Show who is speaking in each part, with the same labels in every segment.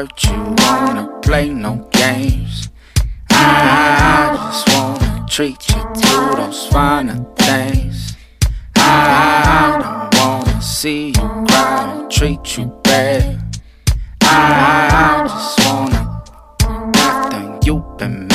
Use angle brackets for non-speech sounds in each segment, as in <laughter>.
Speaker 1: You,
Speaker 2: wanna play no games. I just wanna treat you to those finer things. I don't wanna see you cry or treat you bad. I just wanna after you've been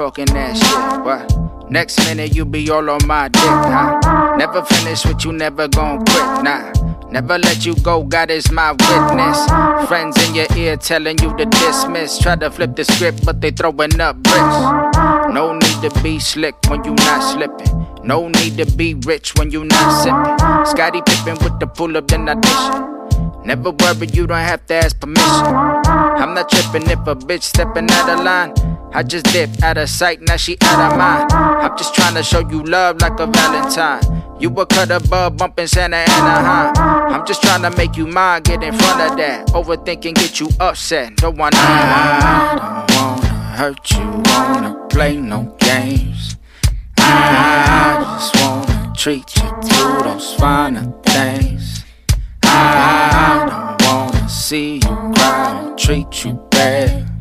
Speaker 2: talking that shit, what? Next minute you be all on my dick, huh? Never finish what you never gon' quit, nah. Never let you go, God is my witness. Friends in your ear telling you to dismiss. Try to flip the script, but they throwing up bricks. No need to be slick when you not slipping. No need to be rich when you not sipping. Scottie Pippen with the pull up, then I dish. Never worry, you don't have to ask permission. I'm not tripping if a bitch stepping out of line. I just dip out of sight, now she out of mind. I'm just trying to show you love like a Valentine. You a cut above bumping Santa Anaheim. I'm just trying to make you mine, get in front of that. Overthinking, get you upset. Don't wanna. I don't wanna hurt you, wanna play no games. I just wanna treat you to those finer things. I don't wanna see you cry treat you bad.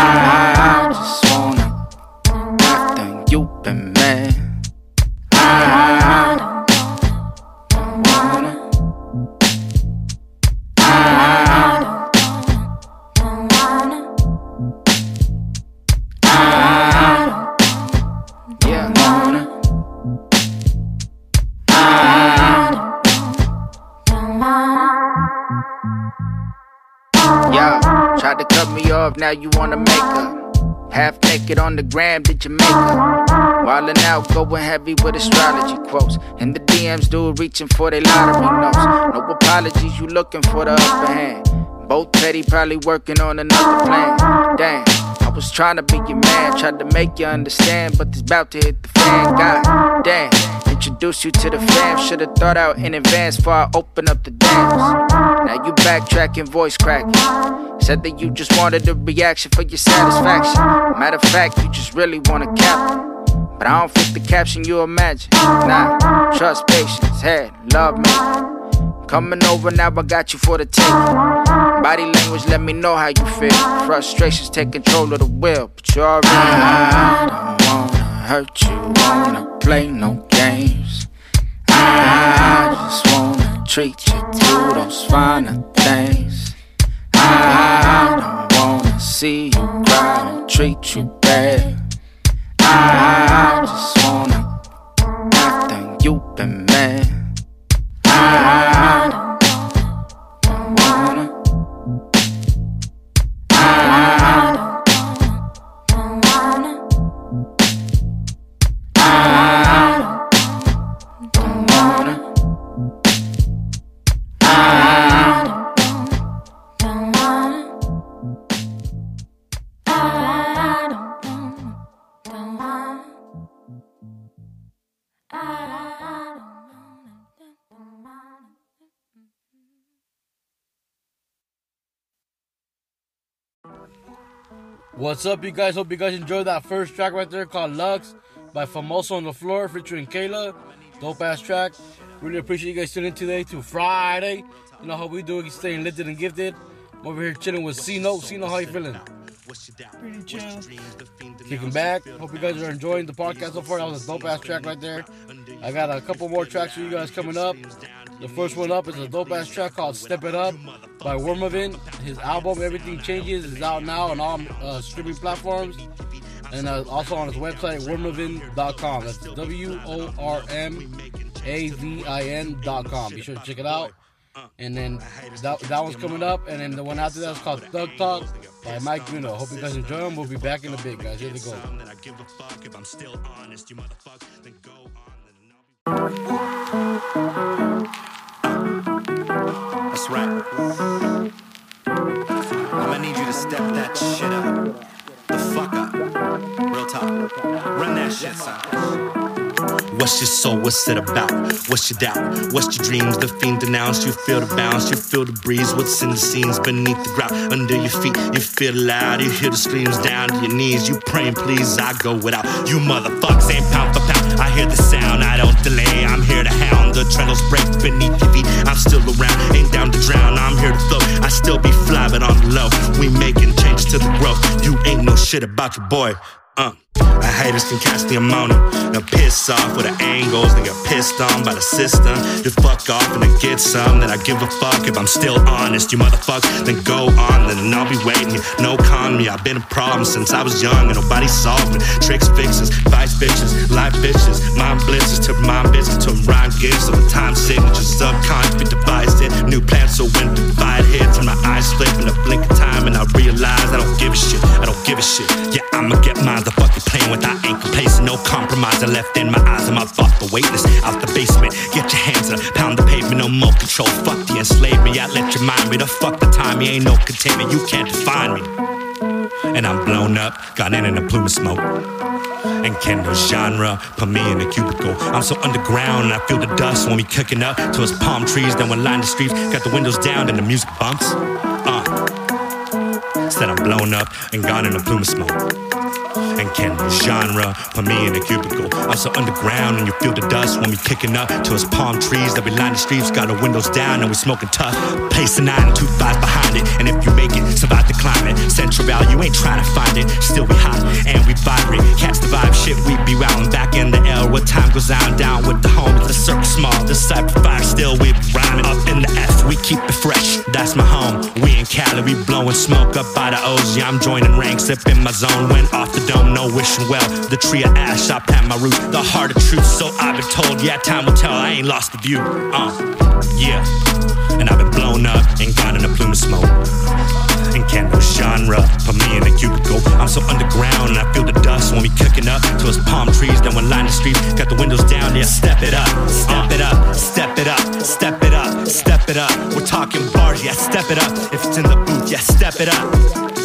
Speaker 2: I just wanna after you've been mad. Now you wanna make up. Half naked on the gram, did you make up? Wildin' out, going heavy with astrology quotes. And the DMs, dude reaching for their lottery notes. No apologies, you looking for the upper hand. Both petty, probably working on another plan. Damn, I was trying to be your man, tried to make you understand, but it's about to hit the fan. God damn, introduce you to the fam. Should've thought out in advance before I open up the dams. Now you backtracking, voice cracking. Said that you just wanted a reaction for your satisfaction. Matter of fact, you just really want a captain. But I don't fit the caption you imagine. Nah, trust, patience, head, love me. Coming over now, I got you for the taking. Body language, let me know how you feel. Frustrations take control of the will, but you already I don't wanna hurt you, wanna play no games. I just wanna treat you to those finer things. I don't wanna see you cry or treat you bad. I just wanna after you've been mad. I
Speaker 3: What's up, you guys? Hope you guys enjoyed that first track right there called Lux by Famoso and Lafleur featuring Kayla. Dope ass track. Really appreciate you guys tuning in today to Friday. You know how we do it, staying lifted and gifted. I'm over here chilling with C Note. C Note, how you feeling? Pretty chill. Kicking back. Hope you guys are enjoying the podcast so far. That was a dope ass track right there. I got a couple more tracks for you guys coming up. The first one up is a dope ass track called Step It Up by Wormavin. His album, Everything Changes, is out now on all uh, streaming platforms. And uh, also on his website, wormavin.com. That's W O R M A V I N.com. Be sure to check it out. And then that, that one's coming up. And then the one after that is called Thug Talk by Mic Uno. Hope you guys enjoy them. We'll be back in a bit, guys. Here we go.
Speaker 4: That's right. I'ma need you to step that shit up. The fuck up. Real talk. Run that shit, son.
Speaker 5: What's your soul? What's it about? What's your doubt? What's your dreams? The fiend denounced. You feel the bounce. You feel the breeze. What's in the scenes beneath the ground? Under your feet. You feel loud. You hear the screams down to your knees. You praying, please. I go without. You motherfuckers ain't pound for pound. I hear the sound. I don't delay. I'm here to hound. The treadles break beneath your feet. I'm still around. Ain't down to drown. I'm here to float. I still be fly, but on the low. We making changes to the growth. You ain't no shit about your boy. Uh. I haters can catch the ammonia. Now piss off with the angles. They get pissed on by the system. You fuck off and then get some. Then I give a fuck if I'm still honest. You motherfucker, then go on. Then I'll be waiting. here. No con me. I've been a problem since I was young and nobody solved. Tricks, fixes, vice bitches, life bitches, mind blitzes to mind business to rhyme gifts of the time signatures. Subconscious devised it. New plans so when divide hits and my eyes flip in a blink of time and I realize I don't give a shit. I don't give a shit. Yeah, I'ma get mine. The fucking playing with I ain't complacent. No compromise. I left in my eyes and my thought the weightless out the basement. Get your hands up, pound the pavement. No more control. Fuck the enslavement. I let your mind me. The fuck the time. You ain't no containment. You can't define me. And I'm blown up, got in in a plume of smoke. And Kendall genre, put me in a cubicle. I'm so underground and I feel the dust when we cooking up. To us palm trees, then we line the streets. Got the windows down and the music bumps. Uh. Said I'm blown up and gone in a plume of smoke. And Kendall genre, put me in a cubicle. I'm so underground and you feel the dust when we kicking up. To us palm trees that we line the streets. Got the windows down and we smoking tough. Place a nine, two fives behind it. And if you make it, survive the climate. Central Valley, you ain't trying to find it. Still we hot and we vibrate. Catch the vibe, shit, we be routing back in the L. Where time goes on down with the homies. The circle small, the cypher fire still we rhyming. Up in the F, we keep it fresh. That's my. We in blowing smoke up by the. Yeah, I'm joining ranks up in my zone. Went off the dome, no wishing well. The tree of ash, I pat my root. The heart of truth, so I've been told. Yeah, time will tell. I ain't lost the view. Uh, yeah. And I've been blown up and gone in a plume of smoke. And Kendall genre, put me in a cubicle. I'm so underground and I feel the dust when we cooking up. To it's palm trees, then we line the streets. Got the windows down, yeah, step it up, step it up, step it up, step it up, step it up. We're talking yeah, step it up. If it's in the booth, yeah, step it up.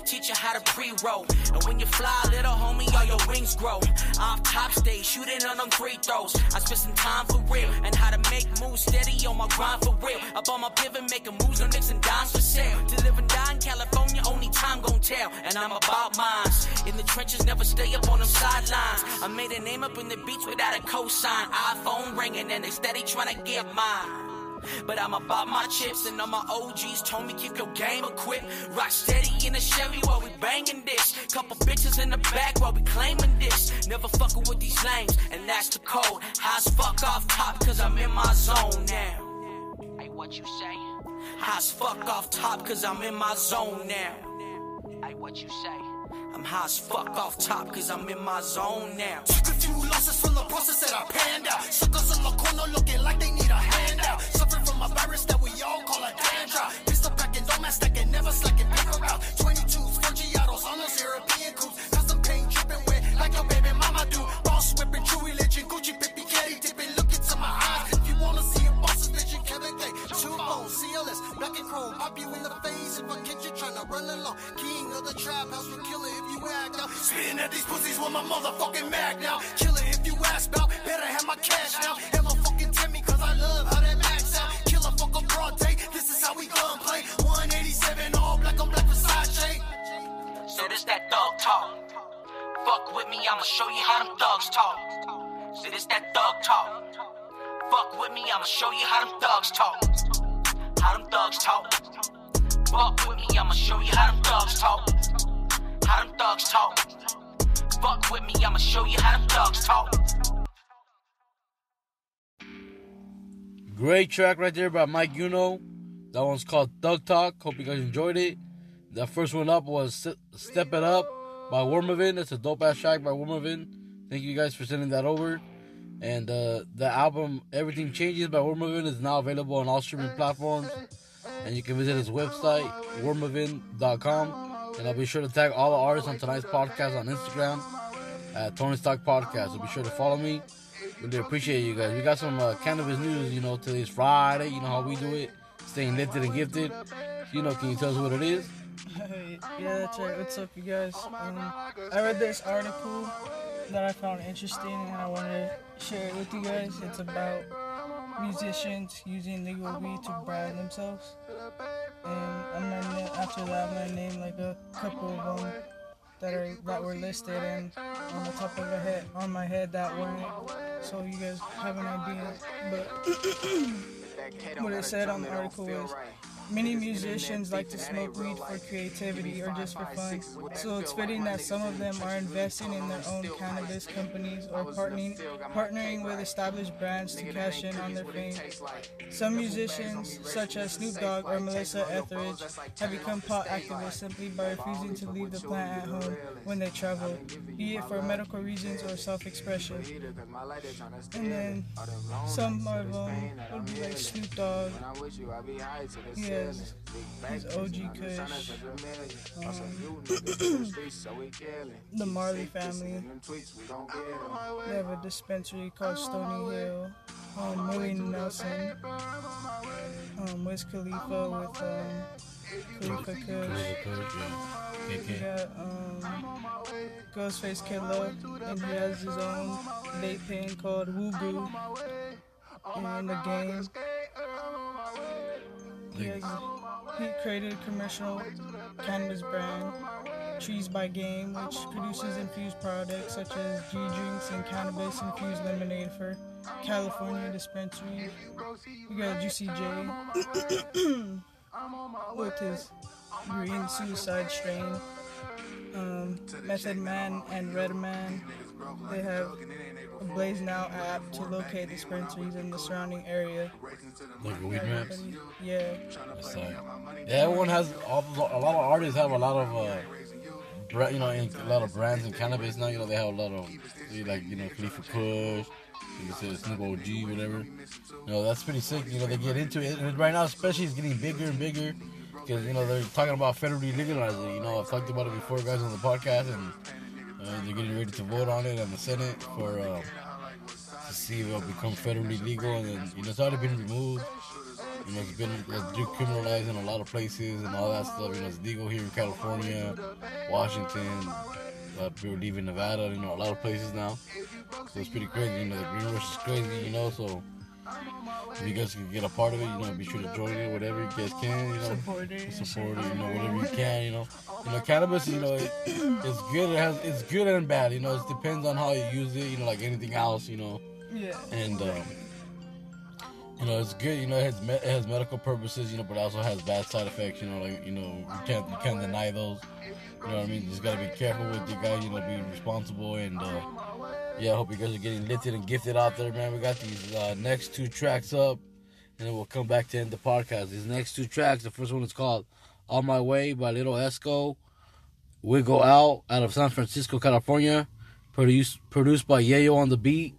Speaker 6: Tryna teach you how to pre-roll. And when you fly, little homie, all your wings grow. Off top stage, shooting on them free throws. I spent some time for real, and how to make moves steady on my grind for real. Up on my pivot, making moves on nicks and dimes for sale. To live and die in California, only time gon' tell. And I'm about mines. In the trenches, never stay up on them sidelines. I made a name up in the beach without a cosign. iPhone ringing, and they steady tryna get mine. But I'm about my chips and all my OGs told me keep your game equipped. Rock steady in the Chevy while we banging this. Couple bitches in the back while we claiming this. Never fucking with these lames, and that's the code. High fuck off top, cause I'm in my zone now. Hey, what you say? High fuck off top, cause I'm in my zone now. Hey, what you say? I'm high as fuck off top, cause I'm in my zone now.
Speaker 7: Took a few losses from the process that I panned out. Suckers in the corner looking like they need a handout. Suffering from a virus that we all call a dandruff. Pistol packing, don't mess stacking, never slacking, paper out. 22s, Frenchiatos on those European coups. Spitting at these pussies with my motherfucking mag now. If you ask about, better have my cash now. Fucking me, cause I love how that max out. Broad day, this is how we gun play. 187 all black on black Versace.
Speaker 6: So this that dog talk. Fuck with me, I'ma show you how them thugs talk. So this that dog talk. Fuck with me, I'ma show you how them thugs talk. How them thugs talk. Fuck with me, I'ma show you how them thugs talk. How them thugs talk. Fuck with me, I'ma show you how them thugs talk.
Speaker 3: Great track right there by Mic Uno. That one's called Thug Talk. Hope you guys enjoyed it. The first one up was Step It Up by Wormavin. That's a dope ass track by Wormavin. Thank you guys for sending that over. And uh, the album Everything Changes by Wormavin is now available on all streaming platforms. And you can visit his website, wormavin.com. And I'll be sure to tag all the artists on tonight's podcast on Instagram at Tony's Talk Podcast. So be sure to follow me. We really appreciate you guys. We got some uh, cannabis news, you know, today's Friday. You know how we do it. Staying lifted and gifted. You know, can you tell us what it is?
Speaker 8: Yeah, that's right. What's up, you guys? Um, I read this article that I found interesting and I wanted to share it with you guys. It's about musicians using legal weed to brand themselves. And I'm gonna, na- after that, I'm gonna name like a couple of them that are that were listed and on the top of my head, on my head that weren't. So you guys have an idea. But <clears throat> what it said on the article was Many musicians like to smoke weed for creativity or just for fun, so it's fitting that some of them are investing in their own cannabis companies or partnering, partnering with established brands to cash in on their fame. Some musicians, such as Snoop Dogg or Melissa Etheridge, have become pot activists simply by refusing to leave the plant at home when they travel, be it for medical reasons or self-expression. And then some of them would be like Snoop Dogg. He has his OG Kush. Um, <coughs> the Marley family. They have a dispensary called Stony Hill. Um, Willie Nelson. Um, Wiz Khalifa with um, Khalifa Kush. We got um, Ghostface Killah, and he has his own vape pen called Wubu. In the game, he, he created a commercial cannabis brand, Trees by Game, which produces infused products such as G drinks and cannabis infused lemonade for California dispensaries. We got Juicy J <coughs> with his green suicide strain. Um, Method Man and Redman, they have a Blaze Now app to locate dispensaries in the surrounding area.
Speaker 3: Like
Speaker 8: Weedmaps? Yeah.
Speaker 3: That's like, yeah, everyone has all, a lot of artists have a lot of uh, you know, in, a lot of brands in cannabis now. You know, they have a lot of like you know, Khalifa Kush, you say Snoop OG, whatever. You know, that's pretty sick. You know, they get into it, and right now, especially, it's getting bigger and bigger because you know they're talking about federally legalizing. You know, I've talked about it before, guys, on the podcast, and uh, they're getting ready to vote on it in the Senate for uh, to see if it'll become federally legal, and then you know it's already been removed. You know, it's been it's decriminalized in a lot of places and all that stuff. You know, it's legal here in California, Washington, uh, people leaving Nevada. You know, a lot of places now. So it's pretty crazy. You know, the green rush is crazy. You know, so if you guys can get a part of it, you know, be sure to join it, whatever you guys can. You know,
Speaker 8: Support it.
Speaker 3: support it. You know, whatever you can. You know, you know, cannabis. You know, it, it's good. It has it's good and bad. You know, it depends on how you use it. You know, like anything else. You know
Speaker 8: Yeah.
Speaker 3: and um, you know it's good. You know it has me- it has medical purposes. You know, but it also has bad side effects. You know, like you know you can't you can't deny those. You know what I mean? You just gotta be careful with you guys. You know, be responsible and uh, yeah. I hope you guys are getting lifted and gifted out there, man. We got these uh, next two tracks up, and then we'll come back to end the podcast. These next two tracks. The first one is called "On My Way" by Litto Esco. Wiggle Out out of San Francisco, California. Produced produced by Yayo on the beat.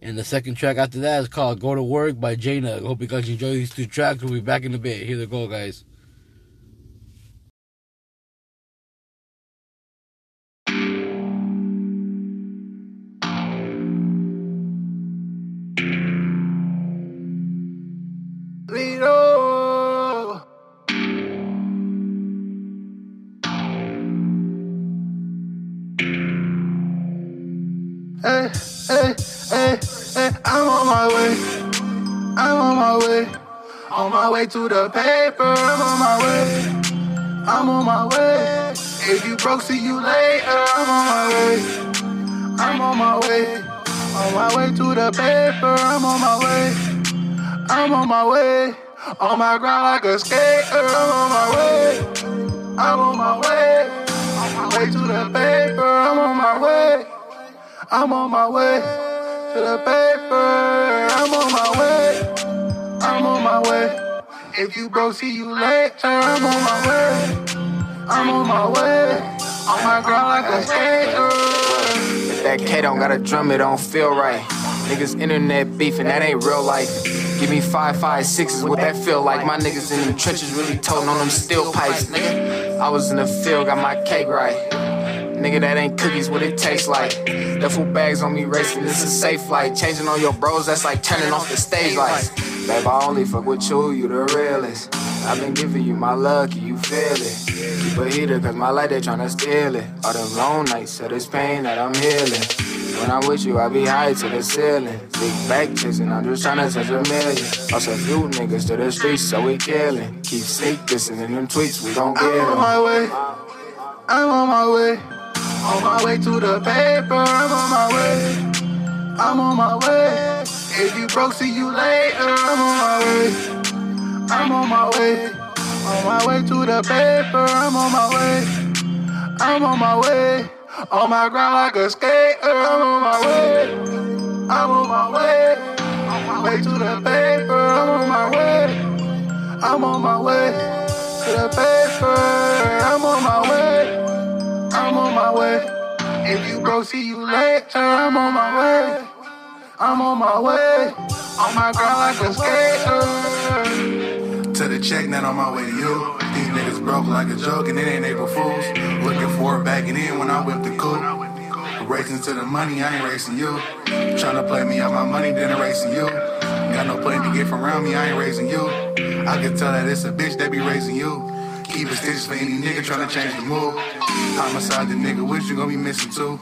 Speaker 3: And the second track after that is called Go to Work by J-Nug. Hope you guys enjoy these two tracks. We'll be back in a bit. Here they go, guys.
Speaker 9: Way to the paper. I'm on my way. I'm on my way. If you broke, see you later. I'm on my way. I'm on my way. On my way to the paper. I'm on my way. I'm on my way. On my ground like a skater. I'm on my way. I'm on my way. Way to the paper. I'm on my way. I'm on my way to the paper. I'm on my way. I'm on my way. If you broke, see you later. I'm on my way. I'm on my way. On my ground like a skater.
Speaker 10: If that K don't got a drum, it don't feel right. Niggas internet beefing, that ain't real life. Give me five, five, sixes, what that feel like? My niggas in them trenches really toting on them steel pipes, nigga. I was in the field, got my cake right. Nigga, that ain't cookies, what it tastes like. Duffel bags on me racing, this is safe flight. Changing on your bros, that's like turning off the stage lights. Babe, I only fuck with you, you the realest. I've been giving you my luck, you feel it. Keep a heater, cause my light, they tryna steal it. All them long nights, so this pain that I'm healing. When I'm with you, I be high to the ceiling. Big back chasing, I'm just tryna touch a million. Also, few niggas to the streets, so we killing. Keep sneak dissing in them tweets, we gon' get
Speaker 9: I'm on
Speaker 10: 'em.
Speaker 9: my way. I'm on my way. On my way to the paper. I'm on my way. I'm on my way. If you broke, see you later. I'm on my way. I'm on my way. On my way to the paper. I'm on my way. I'm on my way. On my ground like a skater. I'm on my way. I'm on my way. On my way to the paper. I'm on my way. I'm on my way to the paper. I'm on my way. I'm on my way. If you broke, see you later. I'm on my way. I'm on my way. On my ground like a skater.
Speaker 11: To the check, not on my way to you. These niggas broke like a joke and it ain't April Fools. Looking for it backing in when I whip the coupe. Racing to the money, I ain't racing you. Tryna play me out my money, then erasing you. Got no plan to get from around me, I ain't raising you. I can tell that it's a bitch that be raising you. Keep it stitches for any nigga tryna change the mood. Homicide the nigga, which you gon' be missing too.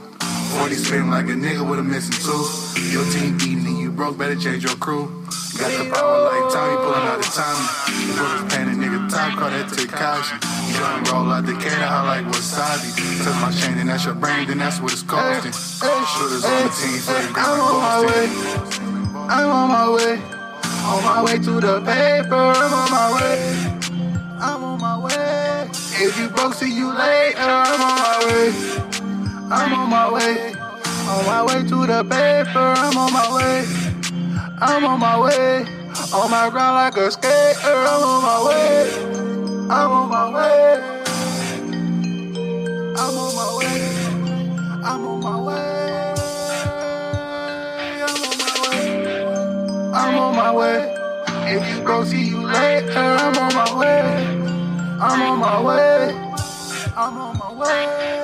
Speaker 11: 40 spinning like a nigga with a missing tooth. Your team beating and you broke, better change your crew. Got the power like Tommy pulling out the Tommy. Brothers a nigga top, call that Takashi. Trying roll out the can, I like wasabi. Touch my chain, then that's your brain, then that's what it's costing. Shooters on the team for the
Speaker 9: I'm on my way. I'm on my way. On my way to the paper. I'm on my way. I'm on my way. If you broke, see you later. I'm on my way. I'm on my way. On my way to the paper. I'm on my way. I'm on my way. On my ground like a skater. I'm on my way. I'm on my way. I'm on my way. I'm on my way. I'm on my way. If you broke, see you later. I'm on my way. I'm on my way. I'm on my way.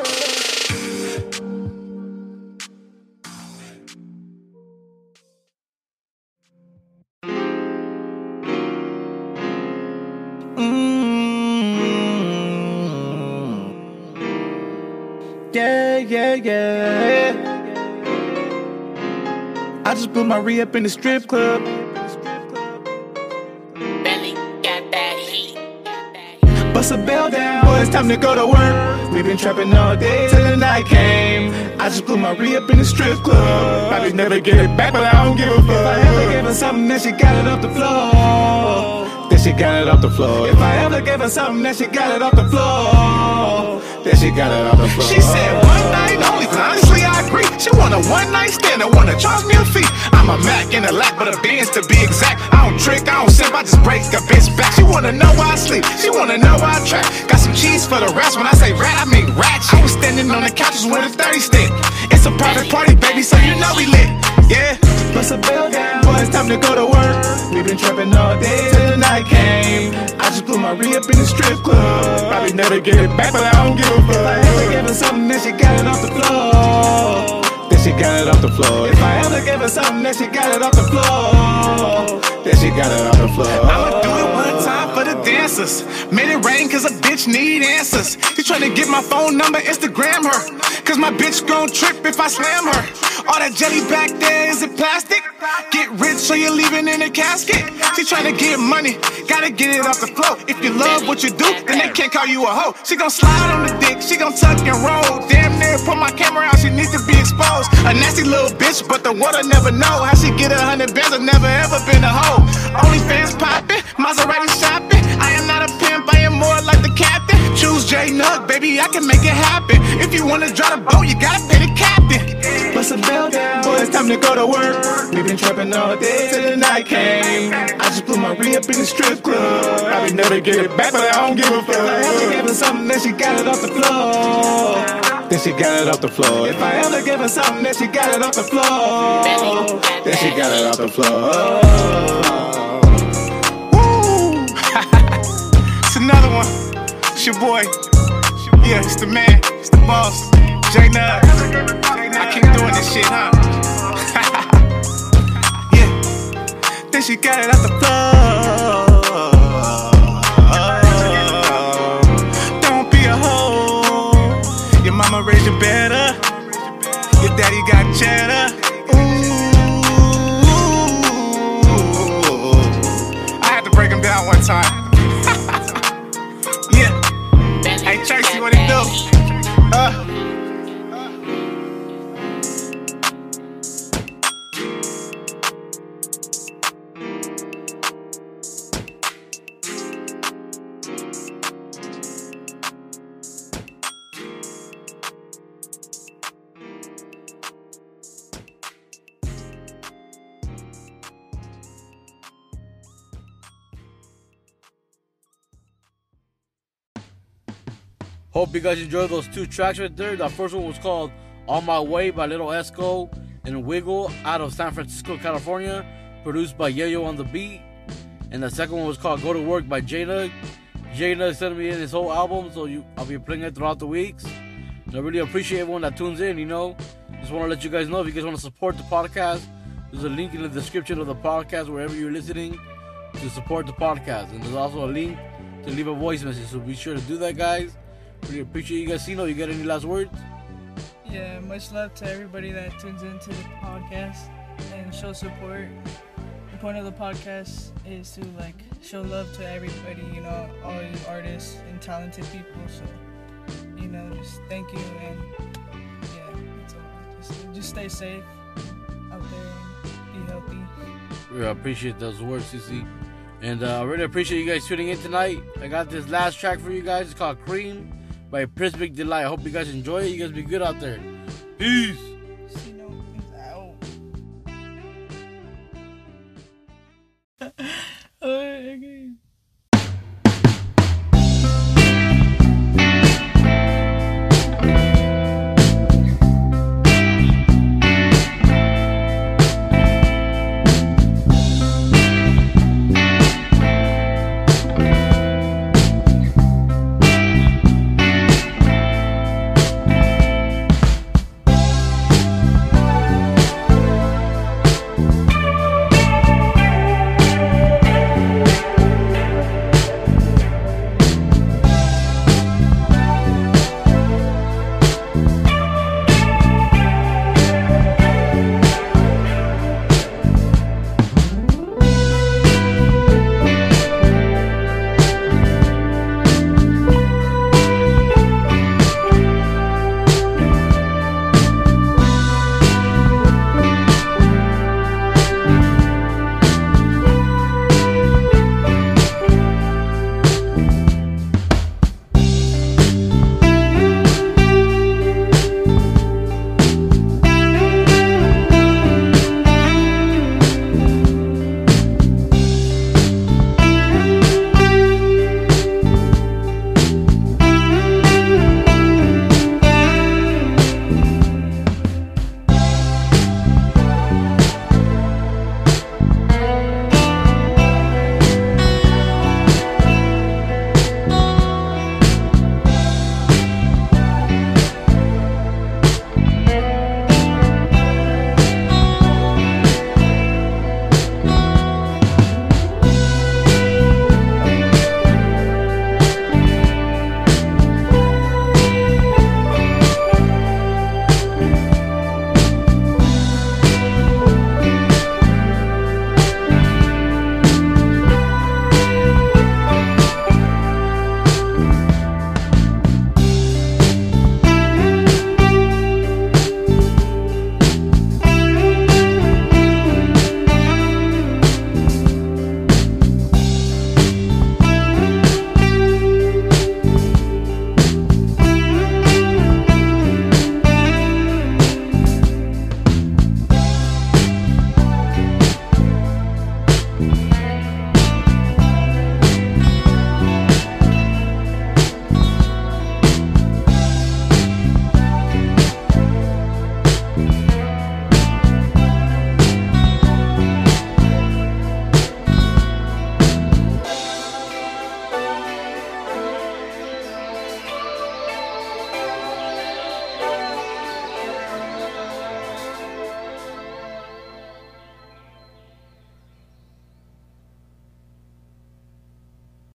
Speaker 12: Yeah, yeah. I just put my re up in the strip club.
Speaker 13: Belly got that heat.
Speaker 12: Bust a bell down, boy, it's time to go to work. we been trapping all day till the night came. I just put my re up in the strip club. Probably never get it back, but I don't give a fuck. If I ever gave her something, then she got it off the floor. Then she got it off the floor. If I ever gave her something, then she got it off the floor. She got it off the floor.
Speaker 14: She said one night only. Honestly, I agree. She want a one night stand and wanna charge me a fee. I'm a Mac in a lap of the Benz to be exact. I don't trick, I don't simp, I just break a bitch back. She wanna know where I sleep. She wanna know where I trap. Got some cheese for the rats. When I say rat, I mean ratchet. I was standing on the couches with a 30 stick. It's a private party, baby, so you know we lit. Yeah.
Speaker 12: Bust a bell down, boy, it's time to go to work. we been trapping all day I just put my re up in the strip club. Probably never get it back, but I don't give a fuck. If I ever gave her something, then she got it off the floor. Then she got it off the floor. If I ever gave her something, then she got it off the floor. Then she got it off the floor.
Speaker 14: I'ma do it dancers. Made it rain cause a bitch need answers. You tryna get my phone number, Instagram her. Cause my bitch gon' trip if I slam her. All that jelly back there, is it plastic? Get rich so you're leaving in a casket. She tryna get money, gotta get it off the floor. If you love what you do, then they can't call you a hoe. She gon' slide on the dick, she gon' tuck and roll. Damn and put my camera out, she needs to be exposed. A nasty little bitch, but the water never know how she get a hundred bands. I've never ever been a hoe. Only fans popping, Maserati shopping. I am not a pimp, I am more like the captain. Choose J Nug, baby, I can make it happen. If you wanna drive the boat, you gotta pay the captain. Bust a bell down, boy, it's time to go to work. We been trapping all day till the night came. I just put my re up in the strip club. I would never get it back, but I don't give a fuck. I ever gave her something, then she got it off the floor. Then she got it off the floor. If I ever give her something, then she got it off the floor. Then she got it off the floor. It's your boy. Yeah, it's the man. It's the boss. J Nug. I keep doing this shit, huh? <laughs> yeah. Then she got it off the floor.
Speaker 3: Guys enjoyed those two tracks right there. The first one was called On My Way by Litto Esco and Wiggle out of San Francisco, California, produced by Yayo on the beat. And the second one was called Go to Work by J-Nug. J-Nug sent me in his whole album, so you, I'll be playing it throughout the weeks. And I really appreciate everyone that tunes in, you know. Just want to let you guys know if you guys want to support the podcast, there's a link in the description of the podcast wherever you're listening to support the podcast. And there's also a link to leave a voice message, so be sure to do that, guys. Really appreciate you guys. C Note, you got any last words?
Speaker 8: Yeah, much love to everybody that tunes into the podcast and show support. The point of the podcast is to like show love to everybody, you know, all you artists and talented people. So, you know, just thank you and yeah, that's all. Just, just stay safe out there and be healthy.
Speaker 3: We appreciate those words, CC. And uh, I really appreciate you guys tuning in tonight. I got this last track for you guys. It's called Cream by Prismic Delight. I hope you guys enjoy it. You guys be good out there. Peace.